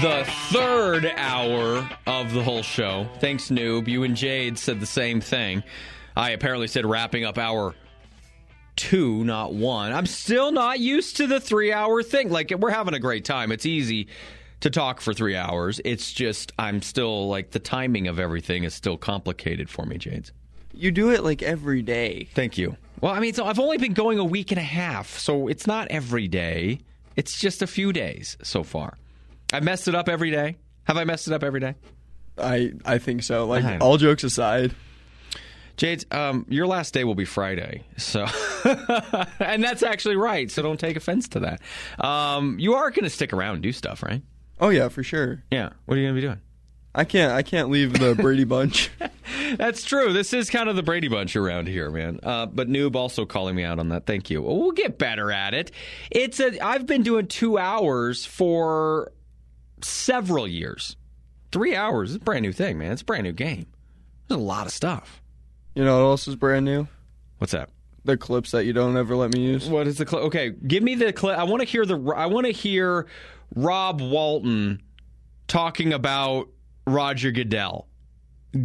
five minutes after the third hour of the Hull Show. Thanks, Noob. You and Jade said the same thing. I apparently said wrapping up hour two, not one. I'm still not used to the three hour thing. Like, we're having a great time. It's easy to talk for three hours. It's just, I'm still like, the timing of everything is still complicated for me, Jades. You do it like every day. Thank you. Well, I mean, so I've only been going a week and a half, so it's not every day. It's just a few days so far. I've messed it up every day. Have I messed it up every day? I I think so. Like I all jokes aside, Jade, um, your last day will be Friday, so and that's actually right. So don't take offense to that. Um, you are going to stick around and do stuff, right? oh yeah, for sure. Yeah. What are you going to be doing? I can't I can't leave the Brady Bunch. That's true. This is kind of the Brady Bunch around here, man. Uh, but Noob also calling me out on that. Thank you. We'll get better at it. It's a. I've been doing two hours for several years. Three hours is a brand new thing, man. It's a brand new game. There's a lot of stuff. you know what else is brand new? What's that? The clips that you don't ever let me use. What is the clip? Okay, give me the clip. I want to hear the. I want to hear Rob Walton talking about Roger Goodell.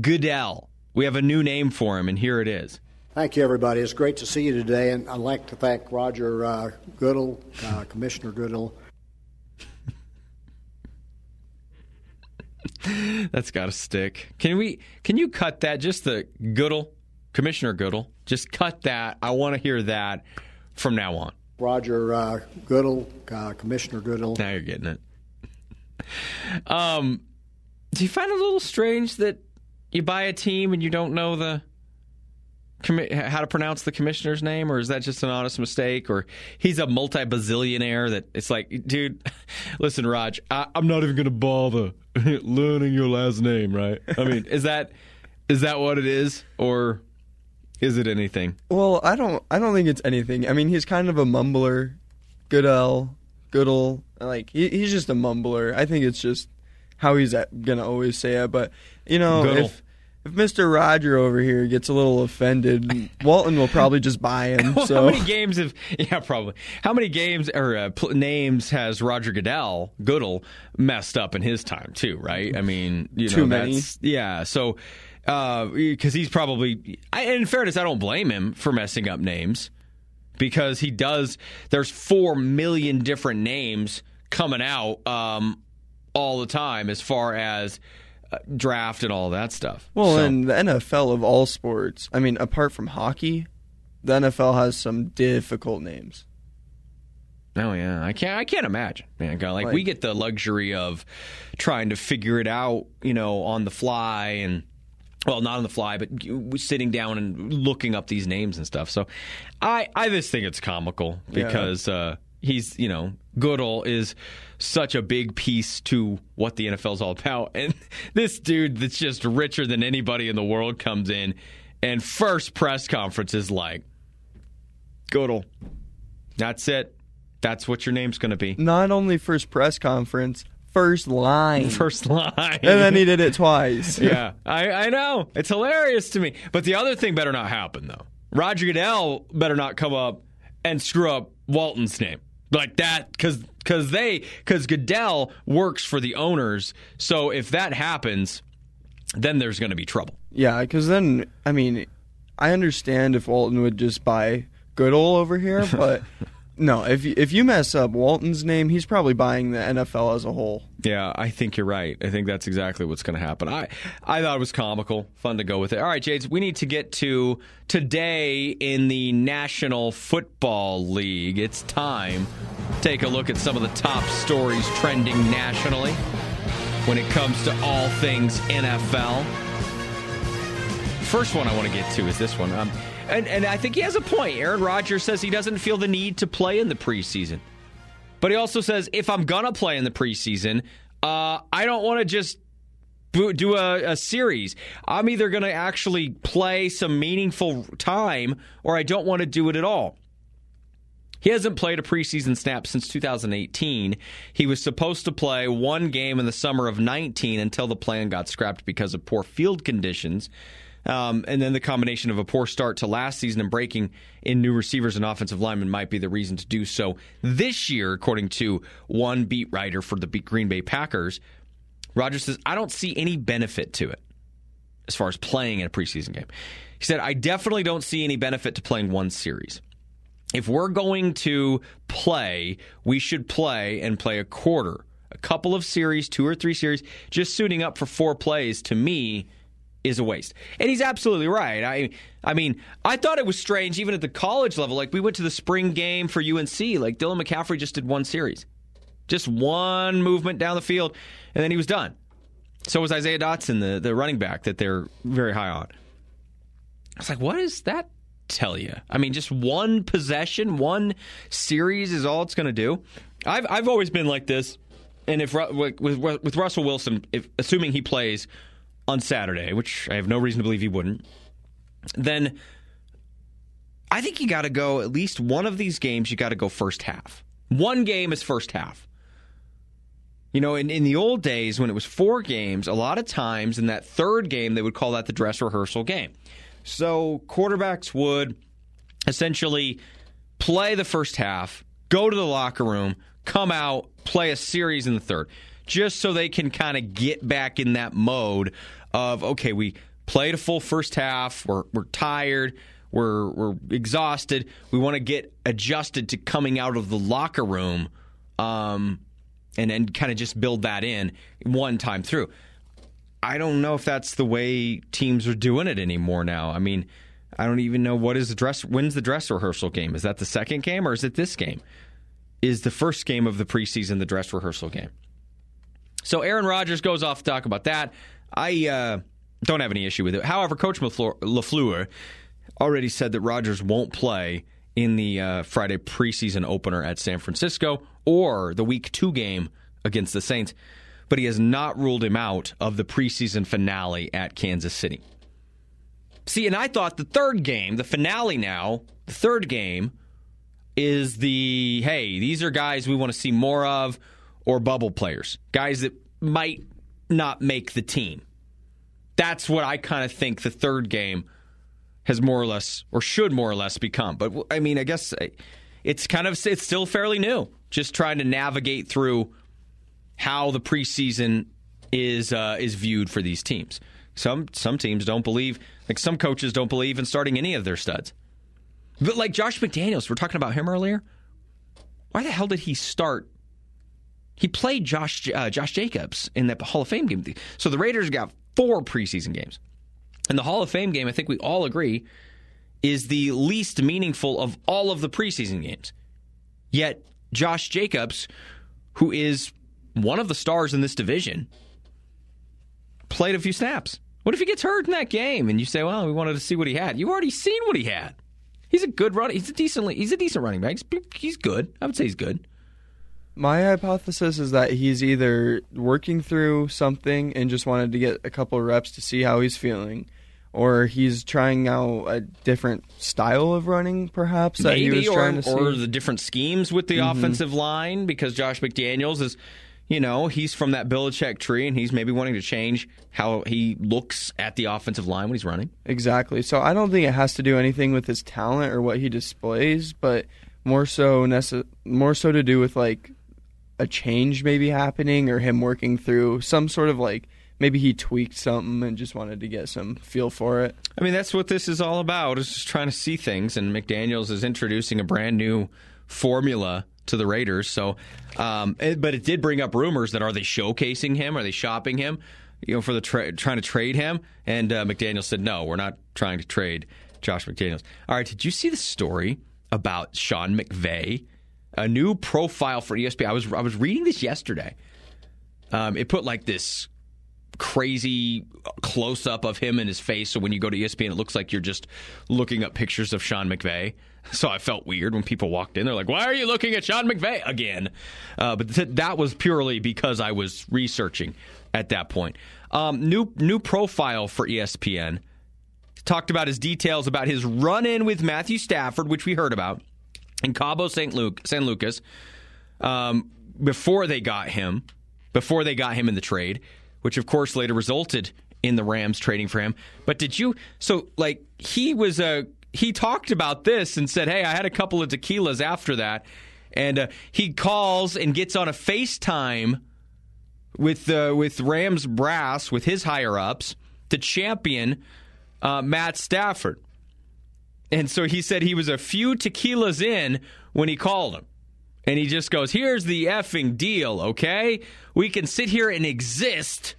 Goodell. We have a new name for him, and here it is. Thank you, everybody. It's great to see you today, and I'd like to thank Roger uh, Goodell, uh, Commissioner Goodell. That's got to stick. Can we? Can you cut that? Just the Goodell, Commissioner Goodell. Just cut that. I want to hear that from now on. Roger uh, Goodell, uh, Commissioner Goodell. Now you're getting it. Um, do you find it a little strange that you buy a team and you don't know the commi- how to pronounce the commissioner's name, or is that just an honest mistake? Or he's a multi bazillionaire that it's like, dude, listen, Raj, I'm not even going to bother learning your last name, right? I mean, is that is that what it is, or is it anything? Well, I don't I don't think it's anything. I mean, he's kind of a mumbler. Goodell, Goodell, like he, he's just a mumbler. I think it's just how he's gonna always say it. But you know, Goodell. if if Mister Roger over here gets a little offended, Walton will probably just buy him. Well, So how many games have? Yeah, probably. How many games or uh, pl- names has Roger Goodell Goodell messed up in his time too? Right? I mean, you know, Too many. that's- Yeah. So, because he's probably, I, in fairness, I don't blame him for messing up names because he does. There's four million different names coming out um, all the time as far as uh, draft and all that stuff. well, So- in the NFL of all sports, I mean, apart from hockey, the NFL has some difficult names. Oh yeah, I can't. I can't imagine, man. God, Like, Like- we get the luxury of trying to figure it out, you know, on the fly, and well, not on the fly, but sitting down and looking up these names and stuff. So, I I just think it's comical Yeah. because uh, he's you know Goodall is such a big piece to what the NFL's all about, and this dude that's just richer than anybody in the world comes in, and first press conference is like Goodall. That's it. That's what your name's going to be. Not only first press conference, first line, First line. and then he did it twice. yeah, I, I know. It's hilarious to me. But the other thing better not happen, though. Roger Goodell better not come up and screw up Walton's name like that because because they because Goodell works for the owners. So if that happens, then there's going to be trouble. Yeah, because then I mean, I understand if Walton would just buy Goodall over here, but no, if you, if you mess up Walton's name, he's probably buying the NFL as a whole. Yeah, I think you're right. I think that's exactly what's going to happen. I I thought it was comical, fun to go with it. All right, Jades, we need to get to today in the National Football League. It's time take a look at some of the top stories trending nationally when it comes to all things NFL. First one I want to get to is this one. Um, and, and I think he has a point. Aaron Rodgers says he doesn't feel the need to play in the preseason. But he also says if I'm gonna play in the preseason, uh, I don't want to just do a, a series. I'm either gonna actually play some meaningful time, or I don't want to do it at all. He hasn't played a preseason snap since 2018. He was supposed to play one game in the summer of 19 until the plan got scrapped because of poor field conditions. Um, and then the combination of a poor start to last season and breaking in new receivers and offensive linemen might be the reason to do so this year, according to one beat writer for the Green Bay Packers. Rodgers says, I don't see any benefit to it as far as playing in a preseason game. He said, I definitely don't see any benefit to playing one series. If we're going to play, we should play and play a quarter, a couple of series, two or three series. Just suiting up for four plays to me is a waste. And he's absolutely right. I I mean, I thought it was strange even at the college level. Like we went to the spring game for UNC, like Dylan McCaffrey just did one series. Just one movement down the field and then he was done. So was Isaiah Dotson, the, the running back that they're very high on. I was like, what is that tell you? I mean, just one possession, one series is all it's going to do. I've I've always been like this, and if with, with Russell Wilson, if assuming he plays on Saturday, which I have no reason to believe he wouldn't, then I think you got to go at least one of these games. You got to go first half. One game is first half. You know, in, in the old days when it was four games, a lot of times in that third game, they would call that the dress rehearsal game. So quarterbacks would essentially play the first half, go to the locker room, come out, play a series in the third just so they can kind of get back in that mode of okay, we played a full first half, we're we're tired, we're we're exhausted, we want to get adjusted to coming out of the locker room, um, and then kind of just build that in one time through. I don't know if that's the way teams are doing it anymore now. I mean, I don't even know what is the dress. When's the dress rehearsal game? Is that the second game or is it this game? Is the first game of the preseason the dress rehearsal game? So Aaron Rodgers goes off to talk about that. I uh, don't have any issue with it. However, Coach LaFleur already said that Rodgers won't play in the uh, Friday preseason opener at San Francisco or the Week Two game against the Saints, but he has not ruled him out of the preseason finale at Kansas City. See, and I thought the third game, the finale now, the third game is the hey, these are guys we want to see more of or bubble players, guys that might not make the team. That's what I kind of think the third game has more or less, or should more or less become. But I mean, I guess eh, it's kind of it's still fairly new. Just trying to navigate through how the preseason is uh, is viewed for these teams. Some some teams don't believe, like some coaches don't believe in starting any of their studs. But like Josh McDaniels, we're talking about him earlier. Why the hell did he start he played Josh uh, Josh Jacobs in that Hall of Fame game. So the Raiders got four preseason games. And the Hall of Fame game, I think we all agree, is the least meaningful of all of the preseason games. Yet Josh Jacobs, who is one of the stars in this division, played a few snaps. What if he gets hurt in that game and you say, "Well, we wanted to see what he had." You've already seen what he had. He's a good runner. He's a decently. He's a decent running back. He's, he's good. I would say he's good. My hypothesis is that he's either working through something and just wanted to get a couple reps to see how he's feeling, or he's trying out a different style of running, perhaps that Maybe, he was trying to or see. the different schemes with the mm-hmm. offensive line because Josh McDaniels is, you know, he's from that Belichick tree, and he's maybe wanting to change how he looks at the offensive line when he's running. Exactly. So I don't think it has to do anything with his talent or what he displays, but more so nece- more so to do with like a change maybe happening or him working through some sort of like maybe he tweaked something and just wanted to get some feel for it. I mean, that's what this is all about is just trying to see things. And McDaniels is introducing a brand new formula to the Raiders. So, um, it, but it did bring up rumors that are they showcasing him? Are they shopping him? You know, for the tra- trying to trade him? And uh, McDaniel said, no, we're not trying to trade Josh McDaniels. All right, did you see the story about Sean McVay? a new profile for ESPN. I was I was reading this yesterday. Um, it put like this crazy close up of him and his face. So when you go to ESPN, it looks like you're just looking up pictures of Sean McVay. So I felt weird when people walked in. They're like, "Why are you looking at Sean McVay again?" Uh, but th- that was purely because I was researching at that point. Um, new new profile for ESPN talked about his details about his run in with Matthew Stafford, which we heard about in Cabo St. Luke, San Lucas um, before they got him, before they got him in the trade, which of course later resulted in the Rams trading for him. But did you? So like he was a he talked about this and said, "Hey, I had a couple of tequilas after that," and uh, he calls and gets on a FaceTime with uh, with Rams brass with his higher ups to champion uh, Matt Stafford. And so he said he was a few tequilas in when he called him. And he just goes, Here's the effing deal, okay? We can sit here and exist.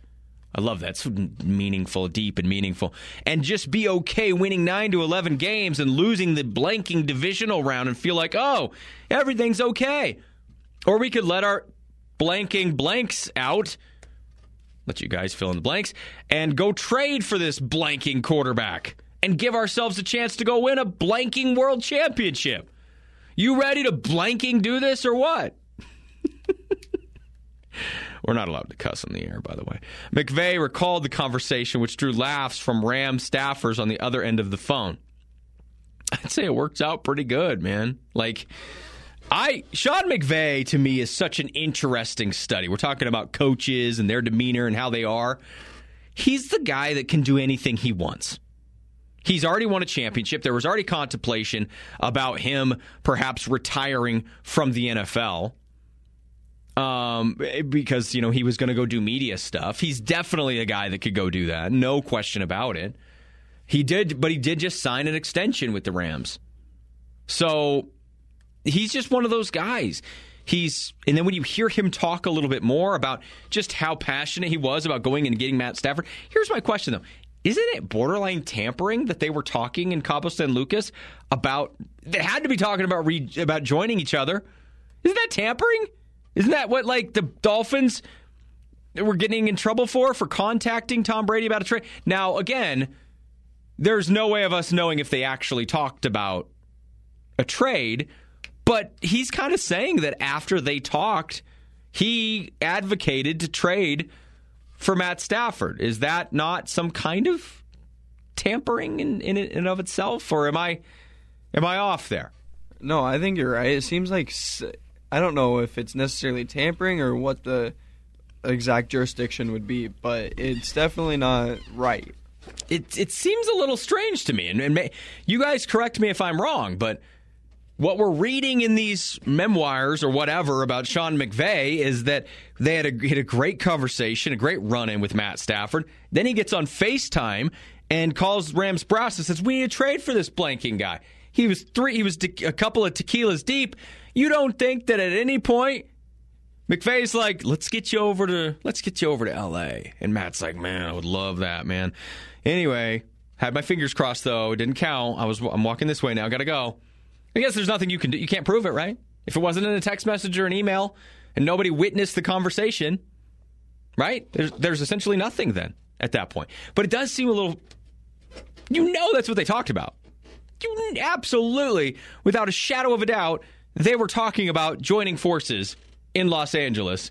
I love that. It's meaningful, deep and meaningful. And just be okay winning 9 to 11 games and losing the blanking divisional round and feel like, oh, everything's okay. Or we could let our blanking blanks out, let you guys fill in the blanks, and go trade for this blanking quarterback and give ourselves a chance to go win a blanking world championship. You ready to blanking do this or what? We're not allowed to cuss on the air, by the way. McVay recalled the conversation, which drew laughs from Ram staffers on the other end of the phone. I'd say it worked out pretty good, man. Like, I Sean McVay to me is such an interesting study. We're talking about coaches and their demeanor and how they are. He's the guy that can do anything he wants. He's already won a championship. There was already contemplation about him perhaps retiring from the NFL um, because you know he was going to go do media stuff. He's definitely a guy that could go do that, no question about it. He did, but he did just sign an extension with the Rams, so he's just one of those guys. He's and then when you hear him talk a little bit more about just how passionate he was about going and getting Matt Stafford. Here's my question though: Isn't it borderline tampering that they were talking in Cabo San Lucas about? They had to be talking about re, about joining each other. Isn't that tampering? Isn't that what like the Dolphins were getting in trouble for for contacting Tom Brady about a trade? Now again, there's no way of us knowing if they actually talked about a trade, but he's kind of saying that after they talked, he advocated to trade for Matt Stafford. Is that not some kind of tampering in, in and of itself, or am I am I off there? No, I think you're right. It seems like I don't know if it's necessarily tampering or what the exact jurisdiction would be, but it's definitely not right. It it seems a little strange to me, and, and may, you guys correct me if I'm wrong, but what we're reading in these memoirs or whatever about Sean McVay is that they had a, had a great conversation, a great run in with Matt Stafford. Then he gets on FaceTime and calls Rams brass and says, "We need to trade for this blanking guy." He was three. He was a couple of tequilas deep. You don't think that at any point McVay's like, let's get you over to let's get you over to L.A. And Matt's like, man, I would love that, man. Anyway, had my fingers crossed though. It didn't count. I was I'm walking this way now. Got to go. I guess there's nothing you can do. You can't prove it, right? If it wasn't in a text message or an email and nobody witnessed the conversation, right? There's there's essentially nothing then at that point. But it does seem a little. You know that's what they talked about. You absolutely, without a shadow of a doubt, they were talking about joining forces in Los Angeles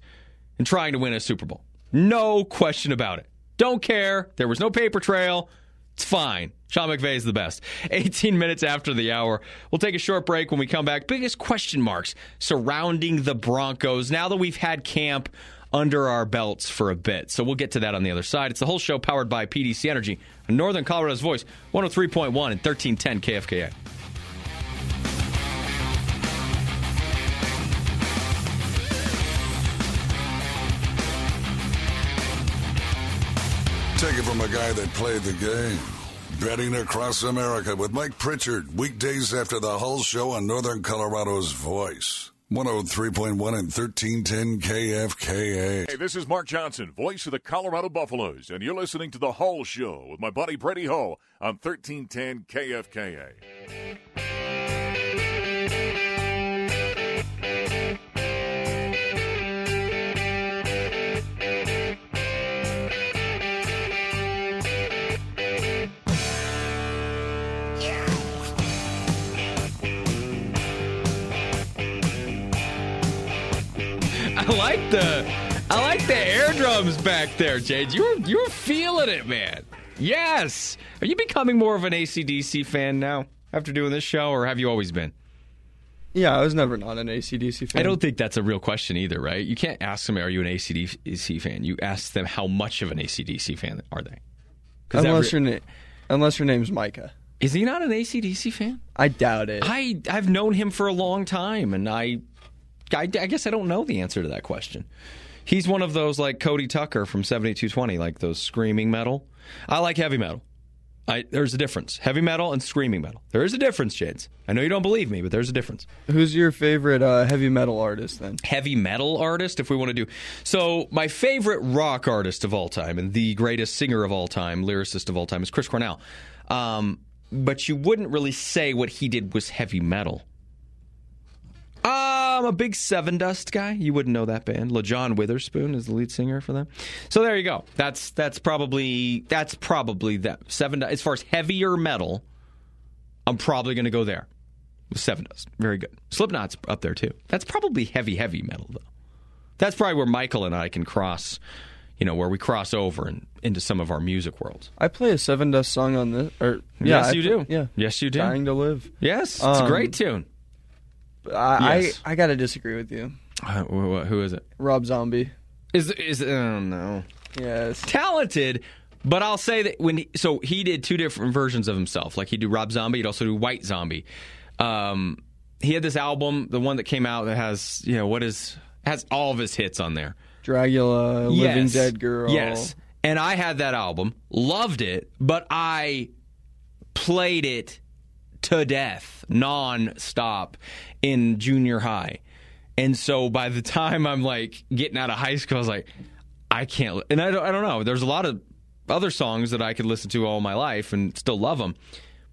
and trying to win a Super Bowl. No question about it. Don't care. There was no paper trail. It's fine. Sean McVay is the best. 18 minutes after the hour. We'll take a short break when we come back. Biggest question marks surrounding the Broncos now that we've had camp under our belts for a bit. So we'll get to that on the other side. It's the Hull Show powered by PDC Energy, Northern Colorado's voice, 103.1 and 1310 KFKA. Take it from a guy that played the game. Betting across America with Mike Pritchard, weekdays after the Hull Show on Northern Colorado's Voice. 103.1 and 1310 KFKA. Hey, this is Mark Johnson, voice of the Colorado Buffaloes, and you're listening to The Hull Show with my buddy Brady Hull on 1310 KFKA. Like the I like the air drums back there, Jade. You were you were feeling it, man. Yes. Are you becoming more of an ACDC fan now after doing this show, or have you always been? Yeah, I was never not an ACDC fan. I don't think that's a real question either, right? You can't ask them, "Are you an ACDC fan?" You ask them, "How much of an ACDC fan are they?" Unless your unless her name's Micah. is he not an ACDC fan? I doubt it. I I've known him for a long time, and I, I, I guess I don't know the answer to that question. He's one of those like Cody Tucker from seventy two twenty, like those screaming metal. I like heavy metal. I, there's a difference. Heavy metal and screaming metal. There is a difference, Jades. I know you don't believe me, but there's a difference. Who's your favorite uh, heavy metal artist then? Heavy metal artist, if we want to do. So, my favorite rock artist of all time and the greatest singer of all time, lyricist of all time, is Chris Cornell. Um, but you wouldn't really say what he did was heavy metal. Uh, I'm a big Sevendust guy. You wouldn't know that band. Lajon Witherspoon is the lead singer for them. So there you go. That's that's probably that's probably that Seven. Dust. As far as heavier metal, I'm probably going to go there. with Sevendust, very good. Slipknot's up there too. That's probably heavy, heavy metal though. That's probably where Michael and I can cross. You know, where we cross over and into some of our music worlds. I play a Sevendust song on this. Or yeah, yes, I you do. Yeah, yes, you do. Dying to live. Yes, it's a Um, great tune. I Yes. I, I gotta disagree with you. Uh, wh- wh- who is it? Rob Zombie. Is is oh no. Yes. talented, but I'll say that when he, so he did two different versions of himself. Like he'd do Rob Zombie, he'd also do White Zombie. Um, he had this album, the one that came out that has you know what is has all of his hits on there. Dragula, Living Yes. Dead Girl. Yes, and I had that album, loved it, but I played it to death, non-stop in junior high. And so by the time I'm like getting out of high school, I was like, I can't. And I don't, I don't know. There's a lot of other songs that I could listen to all my life and still love them,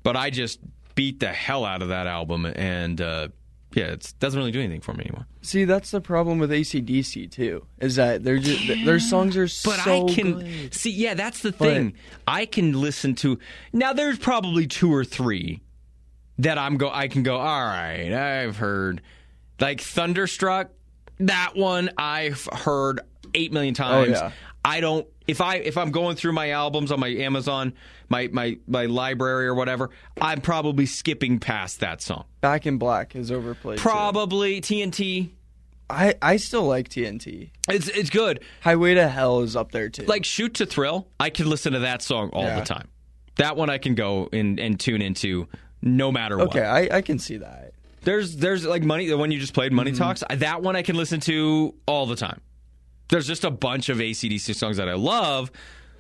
but I just beat the hell out of that album, and uh, yeah, it doesn't really do anything for me anymore. See, that's the problem with ACDC too. Is that they're just their songs are But so I can good. see, yeah, that's the thing. I can listen to now. There's probably two or three that I'm go. I can go. All right, I've heard like Thunderstruck. That one I've heard eight million oh, times. yeah. I don't. If I if I'm going through my albums on my Amazon, my my my library or whatever, I'm probably skipping past that song. Back in Black is overplayed. too. Probably TNT. I I still like TNT. It's it's good. Highway to Hell is up there too. like shoot to thrill i can listen to that song all Yeah. the time that one i can go and, and tune into no matter what okay, I, I can see that. there's there's like money the one you just played money Mm-hmm. talks that one i can listen to all the time there's just a bunch of acdc songs that i love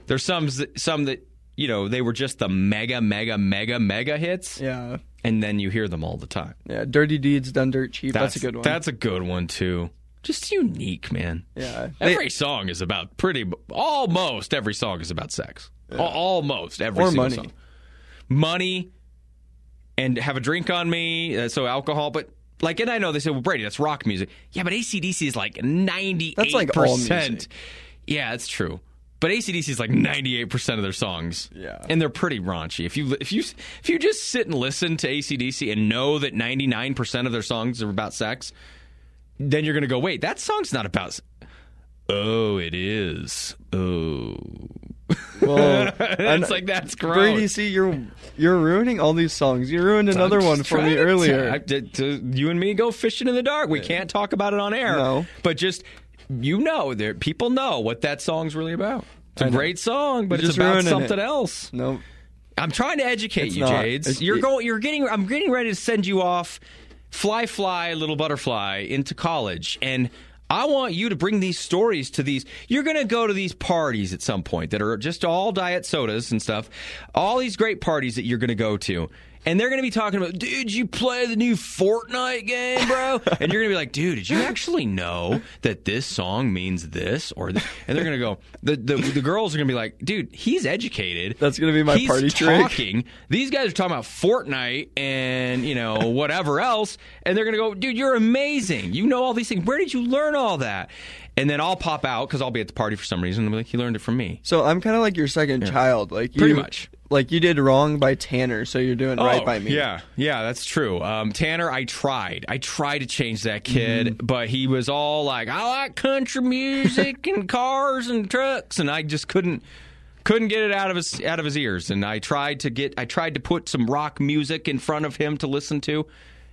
there's some some that you know they were just the mega mega mega mega hits Yeah, and then you hear them all the time yeah. Dirty Deeds Done Dirt Cheap. That's, a good one. that's a good one too just unique man yeah. They- Every song is about pretty. Almost every song is about sex. Al- Almost every Or single money. song. Money, and have a drink on me. Uh, so alcohol, but like, and I know they say, well, Brady, that's rock music. Yeah, but ACDC is like ninety. That's like all music. Yeah, that's true. But ACDC is like ninety eight percent of their songs. Yeah. and they're pretty raunchy. If you if you if you just sit and listen to ACDC and know that ninety nine percent of their songs are about sex, then you're gonna go, wait, that song's not about. Oh, it is. Oh, well, it's like that's gross. Brady, see, you're you're ruining all these songs. You ruined another one for me earlier. I- to- to- you and me go fishing in the dark. We can't talk about it on air. No. but just you know, there people know what that song's really about. It's a great song, but You're it's about something it. else. no, I'm trying to educate It's you, not. Jades. It's- you're going. You're getting. I'm getting ready to send you off, fly, fly, little butterfly, into college, and I want you to bring these stories to these. You're going to go to these parties at some point that are just all diet sodas and stuff. All these great parties that you're going to go to. And they're going to be talking about, dude, you play the new Fortnite game, bro? and you're going to be like, dude, did you actually know that this song means this or th-? And they're going to go, the, the, the girls are going to be like, dude, he's educated. That's gonna be my He's party trick. These guys are talking about Fortnite and you know whatever else, and they're gonna go, dude, you're amazing. You know all these things. Where did you learn all that? And then I'll pop out because I'll be at the party for some reason. And I'm like, he learned it from me. so I'm kind of like your second child. Like you, Pretty much. Like you did wrong by Tanner, so you're doing right Oh, by me. Yeah, yeah, that's true. Um, Tanner, I tried. I tried to change that kid, Mm-hmm. but he was all like, "I like country music and cars and trucks," and I just couldn't couldn't get it out of his out of his ears. And I tried to get I tried to put some rock music in front of him to listen to,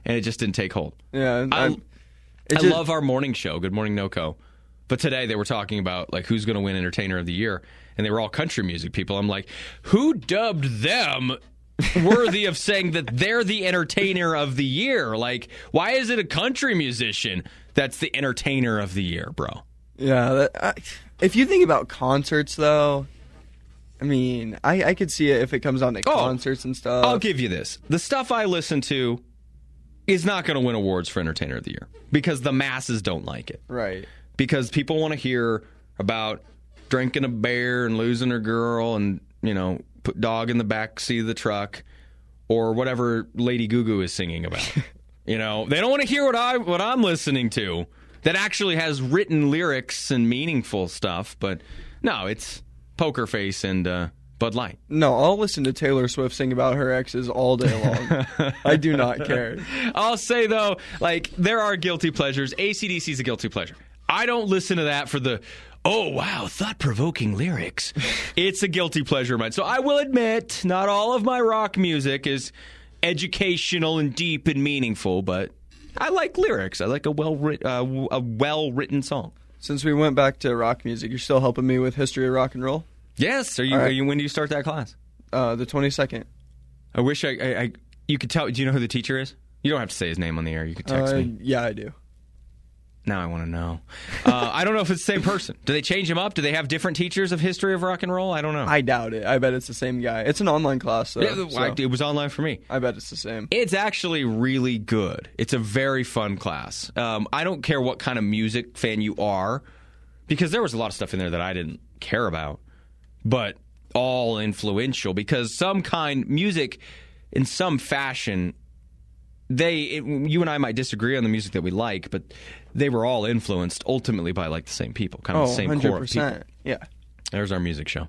and it just didn't take hold. yeah. I, I just- love our morning show, Good Morning NoCo. But today they were talking about like who's going to win Entertainer of the Year, and they were all country music people. I'm like, who dubbed them worthy of saying that they're the Entertainer of the Year? Like, why is it a country musician that's the Entertainer of the Year, bro? Yeah, that, I, if you think about concerts, though, I mean, I, I could see it if it comes on to Oh, concerts and stuff. I'll give you this: the stuff I listen to is not going to win awards for Entertainer of the Year because the masses don't like it. right. because people want to hear about drinking a beer and losing her girl and you know put dog in the back seat of the truck or whatever Lady Gugu is singing about. you know, they don't want to hear what I what I'm listening to that actually has written lyrics and meaningful stuff. But no, it's Poker Face and uh, Bud Light. No, I'll listen to Taylor Swift sing about her exes all day long. I do not care. I'll say though, like there are guilty pleasures. ACDC is a guilty pleasure. I don't listen to that for the oh wow thought provoking lyrics. it's a guilty pleasure of mine. So I will admit, not all of my rock music is educational and deep and meaningful, but I like lyrics. I like a well writ- uh, a well written song. Since we went back to rock music, you're still helping me with history of rock and roll. Yes. Are you? Right. Are you when do you start that class? Uh, the 22nd. I wish I, I, I. You could tell. Do you know who the teacher is? You don't have to say his name on the air. You could text Uh, me. yeah, I do. Now I want to know. Uh, I don't know if it's the same person. Do they change him up? Do they have different teachers of history of rock and roll? I don't know. I doubt it. I bet it's the same guy. It's an online class, though. Yeah, so it was online for me. I bet it's the same. It's actually really good. It's a very fun class. Um, I don't care what kind of music fan you are, because there was a lot of stuff in there that I didn't care about, but all influential because some kind music, in some fashion, they it, you and I might disagree on the music that we like, but they were all influenced ultimately by like the same people, kind of Oh, the same core of people. Yeah. There's our music show.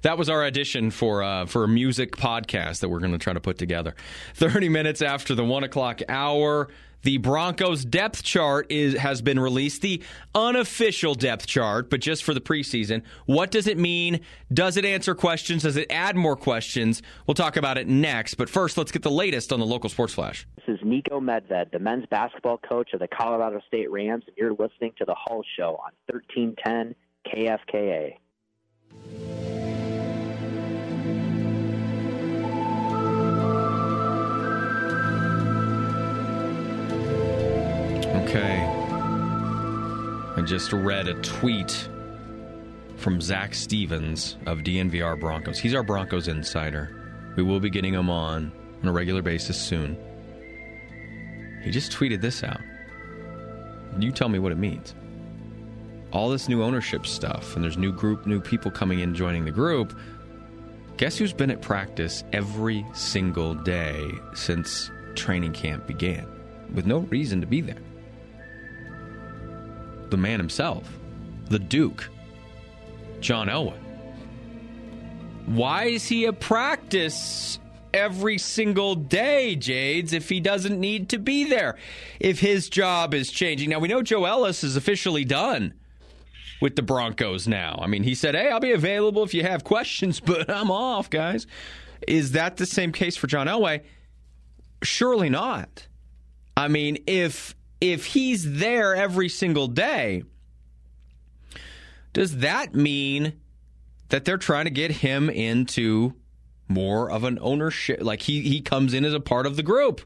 That was our audition for uh, for a music podcast that we're going to try to put together. Thirty minutes after the one o'clock hour, the Broncos depth chart is has been released. The unofficial depth chart, but just for the preseason. What does it mean? Does it answer questions? Does it add more questions? We'll talk about it next. But first, let's get the latest on the local sports flash. This is Niko Medved, the men's basketball coach of the Colorado State Rams, and you're listening to the Hull Show on 1310 KFKA. Okay. I just read a tweet from Zach Stevens of DNVR Broncos. He's our Broncos insider. We will be getting him on on a regular basis soon. He just tweeted this out. You tell me what it means. All this new ownership stuff, and there's new group, new people coming in joining the group. Guess who's been at practice every single day since training camp began with no reason to be there? The man himself, the Duke, John Elway. Why is he at practice every single day, Jades, if he doesn't need to be there? If his job is changing. Now, we know Joe Ellis is officially done with the Broncos now. I mean, he said, hey, I'll be available if you have questions, but I'm off, guys. Is that the same case for John Elway? Surely not. I mean, if if he's there every single day, does that mean that they're trying to get him into more of an ownership like he he comes in as a part of the group?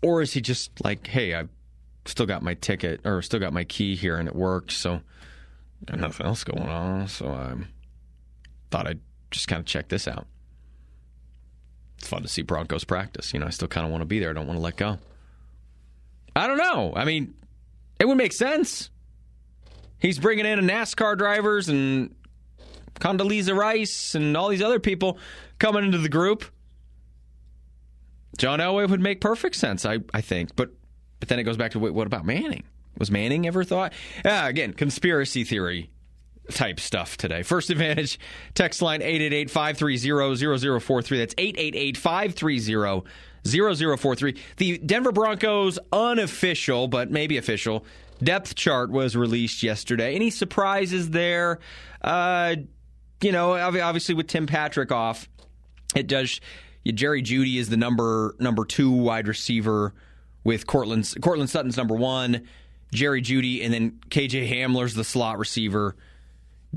Or is he just like, "Hey, I've still got my ticket or still got my key here and it works, so got nothing else going on, so I thought I'd just kind of check this out." It's fun to see Broncos practice. You know, I still kind of want to be there. I don't want to let go. I don't know. I mean, it would make sense. He's bringing in NASCAR drivers and Condoleezza Rice and all these other people coming into the group. John Elway would make perfect sense, I, I think. But but then it goes back to wait, what about Manning? Was Manning ever thought? Yeah, again, conspiracy theory type stuff today. First Advantage text line 888-530-0043. That's 888-530-0043. The Denver Broncos unofficial, but maybe official, depth chart was released yesterday. Any surprises there? Uh, you know, obviously with Tim Patrick off, it does Jerry Jeudy is the number number 2 wide receiver with Courtland Courtland Sutton's number 1. Jerry Jeudy, and then KJ Hamler's the slot receiver.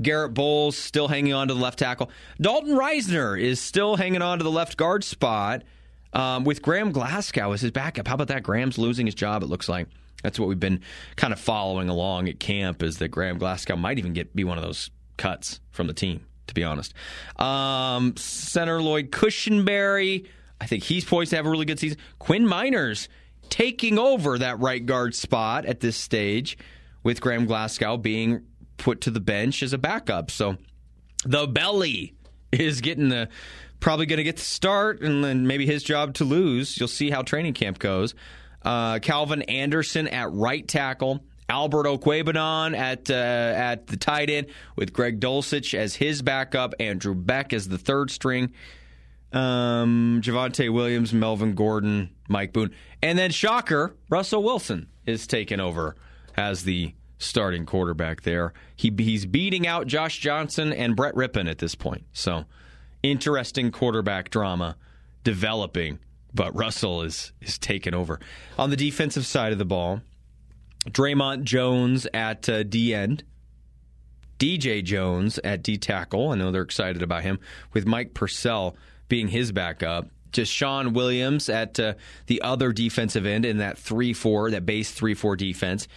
Garett Bolles still hanging on to the left tackle. Dalton Risner is still hanging on to the left guard spot um, with Graham Glasgow as his backup. How about that? Graham's losing his job, it looks like. That's what we've been kind of following along at camp is that Graham Glasgow might even get be one of those cuts from the team, to be honest. Um, Center Lloyd Cushenberry, I think he's poised to have a really good season. Quinn Meinerz taking over that right guard spot at this stage with Graham Glasgow being put to the bench as a backup. So the belly is getting the probably going to get the start and then maybe his job to lose. You'll see how training camp goes. Uh, Calvin Anderson at right tackle. Albert Okwuegbunam at uh, at the tight end with Greg Dulcich as his backup, Andrew Beck as the third string, um, Javonte Williams, Melvin Gordon, Mike Boone, and then shocker, Russell Wilson is taken over as the starting quarterback there. He he's beating out Josh Johnson and Brett Rypien at this point. So interesting quarterback drama developing, but Russell is is taken over on the defensive side of the ball. Dre'Mont Jones at uh, D end. DJ Jones at D tackle. I know they're excited about him with Mike Purcell being his backup. DeShawn Williams at uh, the other defensive end in that 3 4, that base 3 4 defense.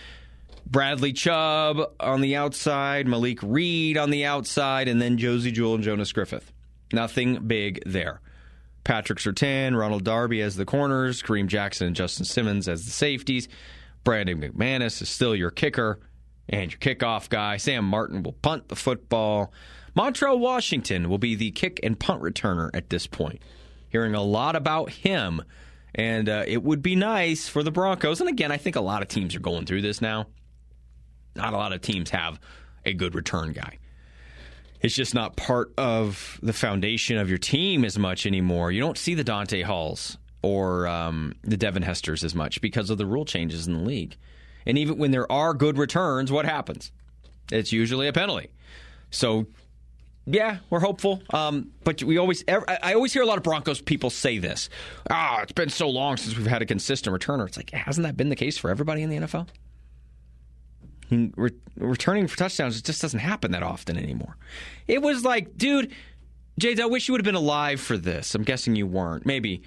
Bradley Chubb on the outside, Malik Reed on the outside, and then Josey Jewell and Jonas Griffith. Nothing big there. Patrick Surtain, Ronald Darby as the corners, Kareem Jackson and Justin Simmons as the safeties. Brandon McManus is still your kicker and your kickoff guy. Sam Martin will punt the football. Montrell Washington will be the kick and punt returner at this point. Hearing a lot about him, and uh, it would be nice for the Broncos. And again, I think a lot of teams are going through this now. Not a lot of teams have a good return guy. It's just not part of the foundation of your team as much anymore. You don't see the Dante Halls or um, the Devin Hesters as much because of the rule changes in the league. And even when there are good returns, what happens? It's usually a penalty. So, yeah, we're hopeful. Um, but we always, I always hear a lot of Broncos people say this. Ah, oh, it's been so long since we've had a consistent returner. It's like, hasn't that been the case for everybody in the NFL? Re- returning for touchdowns it just doesn't happen that often anymore. It was like, dude, Jade, I wish you would have been alive for this. I'm guessing you weren't. Maybe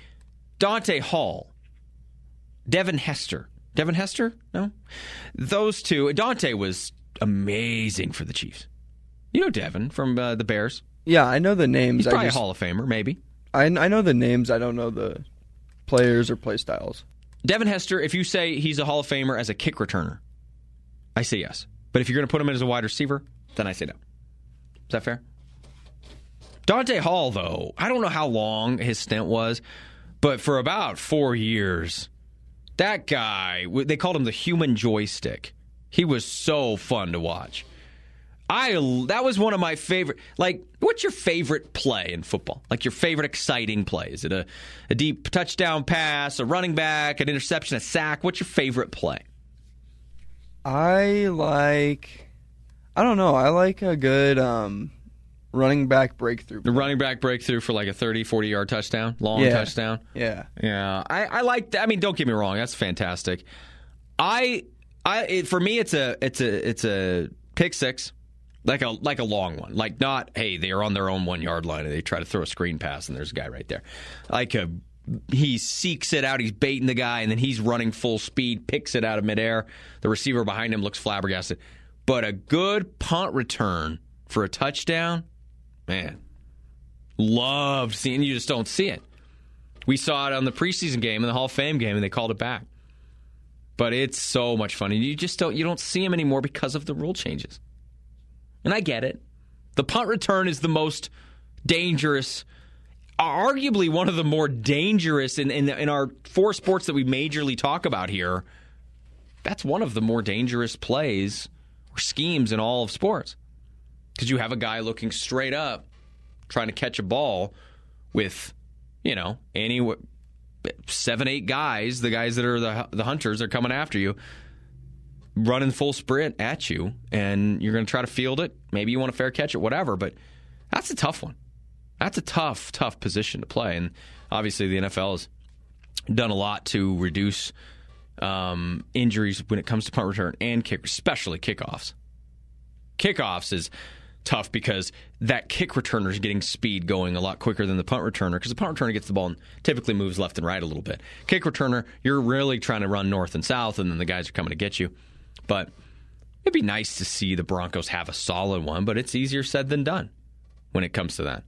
Dante Hall, Devin Hester. Devin Hester? No? Those two. Dante was amazing for the Chiefs. You know Devin from uh, the Bears. Yeah, I know the names. He's probably just, a Hall of Famer, maybe. I, I know the names. I don't know the players or play styles. Devin Hester, if you say he's a Hall of Famer as a kick returner, I say yes. But if you're going to put him in as a wide receiver, then I say no. Is that fair? Dante Hall, though, I don't know how long his stint was, but for about four years, that guy, they called him the human joystick. He was so fun to watch. I that was one of my favorite. Like, what's your favorite play in football? Like your favorite exciting play? Is it a, a deep touchdown pass, a running back, an interception, a sack? What's your favorite play? I like. I don't know. I like a good um, running back breakthrough. The running back breakthrough for like a 30, 40 yard touchdown, long Yeah. touchdown. Yeah. Yeah, I, I like. that. I mean, don't get me wrong, that's fantastic. I, I, it, for me, it's a, it's a, it's a pick six, like a, like a long one, like not, hey, they are on their own one yard line and they try to throw a screen pass and there's a guy right there, like a. He seeks it out. He's baiting the guy, and then he's running full speed, picks it out of midair. The receiver behind him looks flabbergasted. But a good punt return for a touchdown, man, loved seeing. You just don't see it. We saw it on the preseason game and the Hall of Fame game, and they called it back. But it's so much fun, and you just don't you don't see them anymore because of the rule changes. And I get it. The punt return is the most dangerous, arguably one of the more dangerous in in, in our four sports that we majorly talk about here. That's one of the more dangerous plays or schemes in all of sports because you have a guy looking straight up trying to catch a ball with you know any seven eight guys the guys that are the, the hunters are coming after you running full sprint at you and you're going to try to field it maybe you want a fair catch it whatever but that's a tough one that's a tough tough position to play and obviously the nfl has done a lot to reduce um, injuries when it comes to punt return and kick, especially kickoffs. Kickoffs is tough because that kick returner is getting speed going a lot quicker than the punt returner because the punt returner gets the ball and typically moves left and right a little bit. Kick returner, you're really trying to run north and south, and then the guys are coming to get you. But it'd be nice to see the Broncos have a solid one, but it's easier said than done when it comes to that.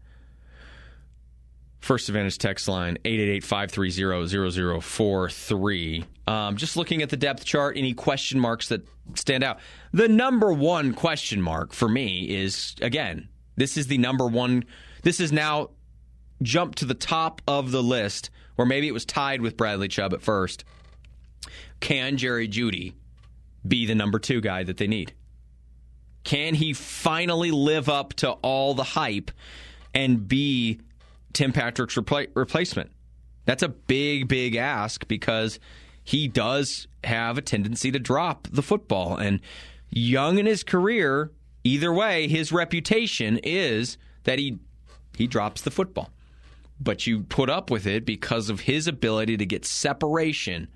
First Advantage text line 888-530-0043. Um, just looking at the depth chart, any question marks that stand out. The number one question mark for me is again, this is the number one. This is now jumped to the top of the list, or maybe it was tied with Bradley Chubb at first. Can Jerry Jeudy be the number two guy that they need? Can he finally live up to all the hype and be Tim Patrick's repla- replacement? That's a big, big ask because he does have a tendency to drop the football. And young in his career, either way, his reputation is that he he drops the football. But you put up with it because of his ability to get separation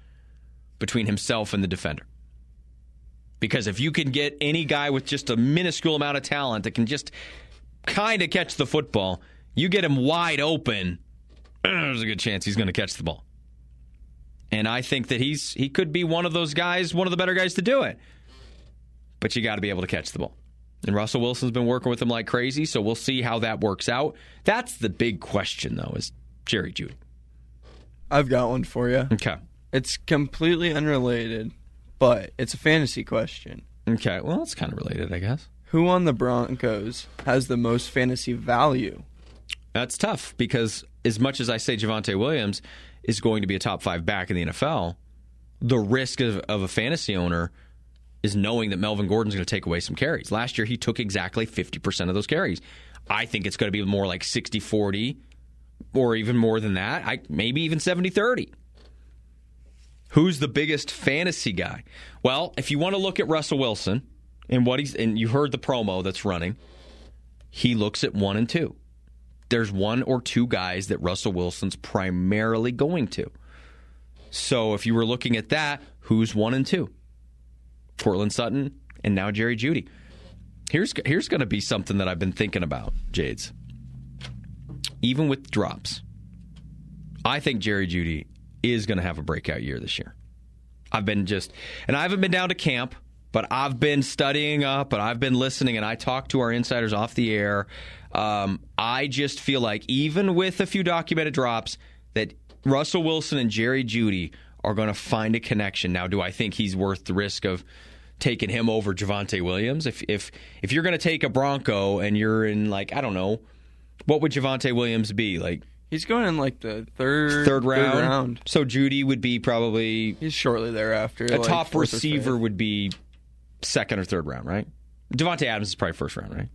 between himself and the defender. Because if you can get any guy with just a minuscule amount of talent that can just kind of catch the football, you get him wide open, there's a good chance he's going to catch the ball. And I think that he's he could be one of those guys, one of the better guys to do it. But you got to be able to catch the ball. And Russell Wilson's been working with him like crazy, so we'll see how that works out. That's the big question though, is Jerry Jeudy. I've got one for you. Okay. It's completely unrelated, but it's a fantasy question. Okay. Well, it's kind of related, I guess. Who on the Broncos has the most fantasy value? That's tough because as much as I say Javonte Williams is going to be a top five back in the NFL, the risk of, of a fantasy owner is knowing that Melvin Gordon's going to take away some carries. Last year, he took exactly 50% of those carries. I think it's going to be more like 60 40 or even more than that. I, maybe even 70 30. Who's the biggest fantasy guy? Well, if you want to look at Russell Wilson and what he's, and you heard the promo that's running, he looks at one and two there's one or two guys that Russell Wilson's primarily going to. So if you were looking at that, who's one and two? Courtland Sutton and now Jerry Jeudy. Here's here's going to be something that I've been thinking about, Jades. Even with drops, I think Jerry Jeudy is going to have a breakout year this year. I've been just, and I haven't been down to camp, but I've been studying up and I've been listening, and I talked to our insiders off the air. Um, I just feel like even with a few documented drops, that Russell Wilson and Jerry Jeudy are going to find a connection. Now, do I think he's worth the risk of taking him over Javonte Williams? If if if you're going to take a Bronco and you're in like I don't know, what would Javonte Williams be like? He's going in like the third Third round. round. So Jeudy would be probably He's shortly thereafter. a like top receiver would be second or third round, right? Davante Adams is probably first round, right?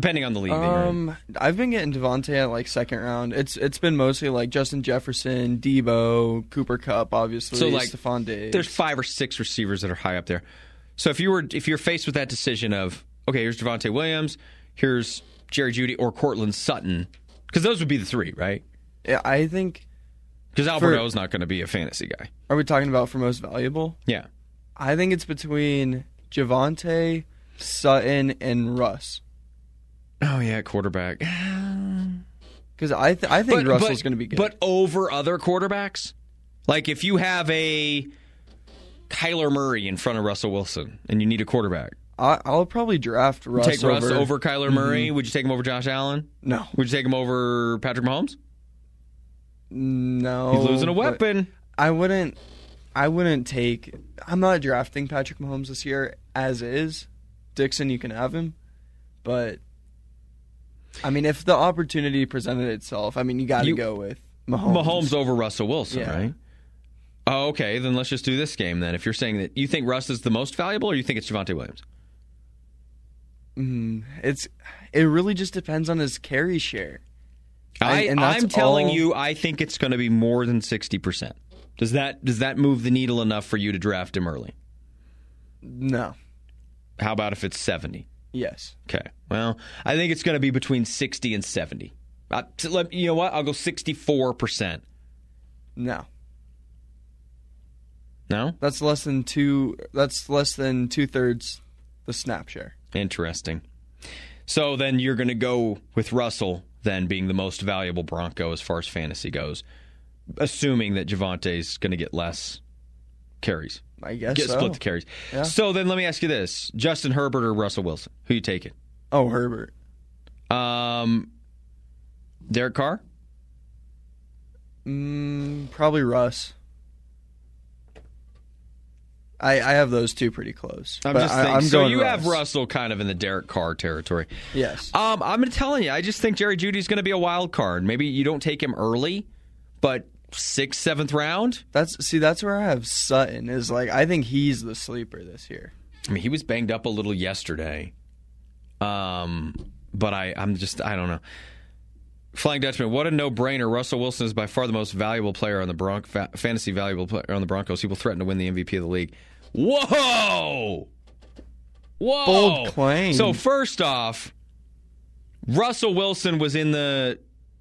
Depending on the league. Um, I've been getting Davante at like second round. It's it's been mostly like Justin Jefferson, Deebo, Cooper Kupp, obviously. So, like, Stefon Diggs. There's five or six receivers that are high up there. So if you were if you're faced with that decision of okay, here's Devonte Williams, here's Jerry Jeudy or Courtland Sutton, because those would be the three, right? Yeah, I think. Because Albert O's not going to be a fantasy guy. Are we talking about for most valuable? Yeah. I think it's between Javonte, Sutton, and Russ. Oh yeah, quarterback. Because I th- I think Russell's going to be good. But over other quarterbacks, like if you have a Kyler Murray in front of Russell Wilson and you need a quarterback, I, I'll probably draft Russ take over. Russ over Kyler mm-hmm. Murray. Would you take him over Josh Allen? No, Would you take him over Patrick Mahomes? no. He's losing a weapon. I wouldn't. I wouldn't take. I'm not drafting Patrick Mahomes this year as is. Dixon, you can have him, but I mean, if the opportunity presented itself, I mean, you got to go with Mahomes. Mahomes over Russell Wilson, Yeah. right? Oh, okay. Then let's just do this game. Then, if you're saying that you think Russ is the most valuable, or you think it's Javonte Williams? Mm, it's. It really just depends on his carry share. I, And- and I'm telling all- you, I think it's going to be more than sixty percent. Does that does that move the needle enough for you to draft him early? No. How about if it's seventy? Yes. Okay. Well, I think it's going to be between sixty and seventy. Uh, let- you know what? I'll go sixty-four percent. No. No? That's less than two. That's less than two thirds the snap share. Interesting. So then you're going to go with Russell then being the most valuable Bronco as far as fantasy goes, assuming that Javonte's going to get less carries. I guess Get so. split the carries. Yeah. So then let me ask you this: Justin Herbert or Russell Wilson? Who you taking? Oh, Herbert. Um, Derek Carr. Mm, probably Russ. I I have those two pretty close. I'm just I. I'm so you Russ. have Russell kind of in the Derek Carr territory. Yes. Um, I'm telling you, I just think Jerry Jeudy's going to be a wild card. Maybe you don't take him early, but sixth, seventh round. That's see. That's where I have Sutton. Is like I think he's the sleeper this year. I mean, he was banged up a little yesterday. Um, but I, I'm just, I don't know. Flying Dutchman, what a no-brainer! Russell Wilson is by far the most valuable player on the Bronc, fa- fantasy valuable player on the Broncos. He will threaten to win the MVP of the league. Whoa, whoa, Bold claim. So first off, Russell Wilson was in the,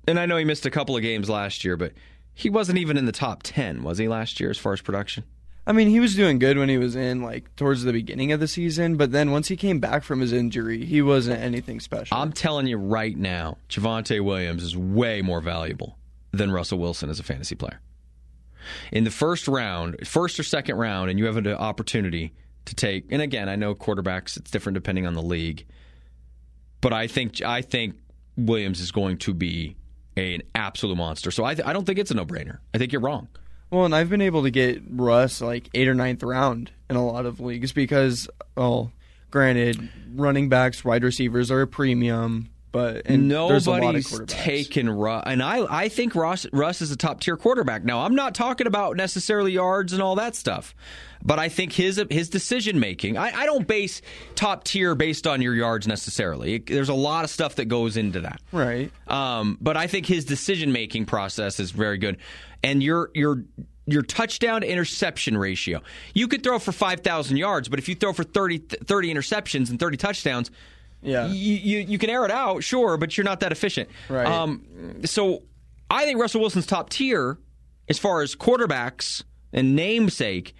and I know he missed a couple of games last year, but he wasn't even in the top ten, was he last year as far as production? I mean, he was doing good when he was in like towards the beginning of the season, but then once he came back from his injury, he wasn't anything special. I'm telling you right now, Javonte Williams is way more valuable than Russell Wilson as a fantasy player. In the first round, first or second round, and you have an opportunity to take, and again, I know quarterbacks, it's different depending on the league, but I think I think Williams is going to be an absolute monster. So I, th- I don't think it's a no brainer. I think you're wrong. Well, and I've been able to get Russ like eighth or ninth round in a lot of leagues because, well, granted, running backs, wide receivers are a premium, but and there's a lot of Nobody's taken Russ, and I I think Russ Russ is a top tier quarterback. Now I'm not talking about necessarily yards and all that stuff, but I think his his decision making. I, I don't base top tier based on your yards necessarily. There's a lot of stuff that goes into that. right. Um, but I think his decision making process is very good, and your your your touchdown to interception ratio. You could throw for five thousand yards, but if you throw for 30, 30 interceptions and thirty touchdowns, Yeah. you, you you can air it out, sure, but you're not that efficient. Right. Um, so I think Russell Wilson's top tier as far as quarterbacks and namesake,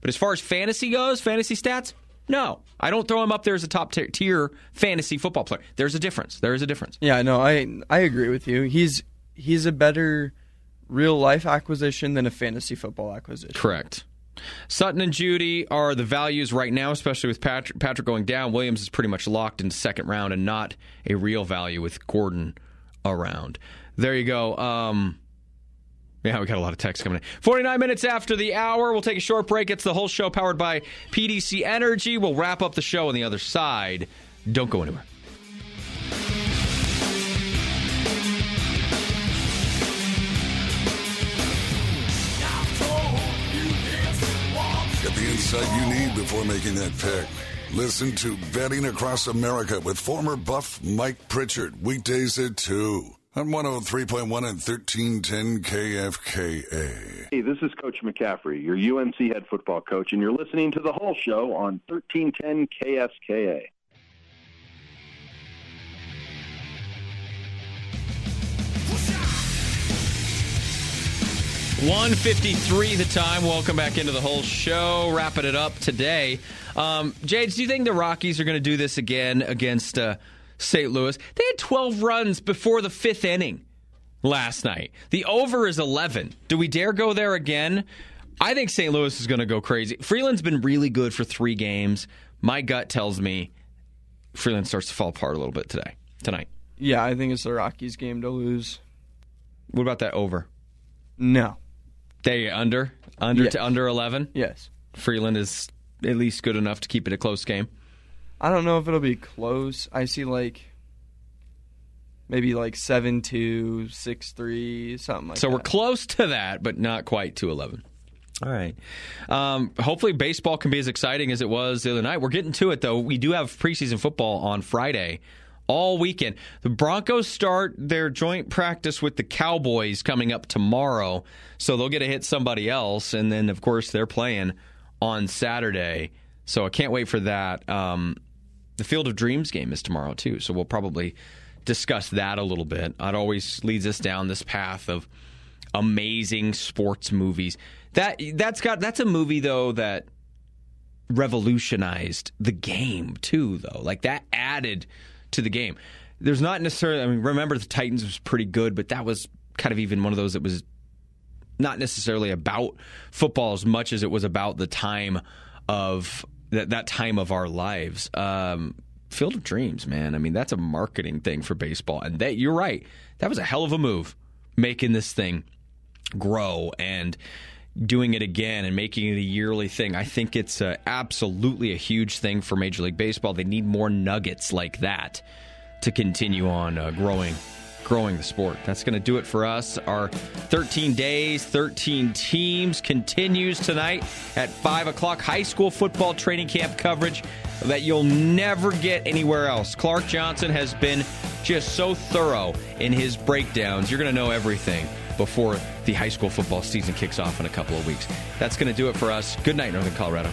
but as far as fantasy goes, fantasy stats. No, I don't throw him up there as a top tier- tier fantasy football player. There's a difference. There is a difference. Yeah, no, I I agree with you. He's he's a better real life acquisition than a fantasy football acquisition. Correct. Sutton and Jeudy are the values right now, especially with Patrick, Patrick going down. Williams is pretty much locked in second round and not a real value with Gordon around. There you go. Um, yeah, we got a lot of text coming in. 49 minutes after the hour. We'll take a short break. It's the Hull Show powered by PDC Energy. We'll wrap up the show on the other side. Don't go anywhere. the insight you need before making that pick. Listen to Betting Across America with former buff Mike Pritchard, weekdays at 2 on 103.1 and 1310 KFKA. Hey, this is Coach McCaffrey, your UNC head football coach, and you're listening to the Hull Show on 1310 KFKA. 153 the time. Welcome back into the Hull Show. Wrapping it up today. Um, Jades, do you think the Rockies are going to do this again against uh, St. Louis? They had 12 runs before the fifth inning last night. The over is 11. Do we dare go there again? I think St. Louis is going to go crazy. Freeland's been really good for three games. My gut tells me Freeland starts to fall apart a little bit today, tonight. Yeah, I think it's the Rockies game to lose. What about that over? No. They under under Yes. to under eleven. Yes. Freeland is at least good enough to keep it a close game. I don't know if it'll be close. I see like maybe like seven two, six three, something like So that. So we're close to that, but not quite to 11. All right. Um, hopefully, baseball can be as exciting as it was the other night. We're getting to it, though. We do have preseason football on Friday all weekend. The Broncos start their joint practice with the Cowboys coming up tomorrow, so they'll get to hit somebody else. And then, of course, they're playing on Saturday. So I can't wait for that. Um, the Field of Dreams game is tomorrow, too, so we'll probably discuss that a little bit. It always leads us down this path of amazing sports movies. That that's got that's a movie though that revolutionized the game too though. Like that added to the game. There's not necessarily I mean remember the Titans was pretty good, but that was kind of even one of those that was not necessarily about football as much as it was about the time of that that time of our lives. Um, Field of Dreams, man. I mean, that's a marketing thing for baseball, and that you're right. That was a hell of a move, making this thing grow and doing it again and making it a yearly thing. I think it's uh, absolutely a huge thing for Major League Baseball. They need more nuggets like that to continue on uh, growing growing the sport. That's going to do it for us. Our 13 days, 13 teams continues tonight at 5 o'clock. High school football training camp coverage that you'll never get anywhere else. Clark Johnson has been just so thorough in his breakdowns. You're going to know everything before the high school football season kicks off in a couple of weeks. That's going to do it for us. Good night, Northern Colorado.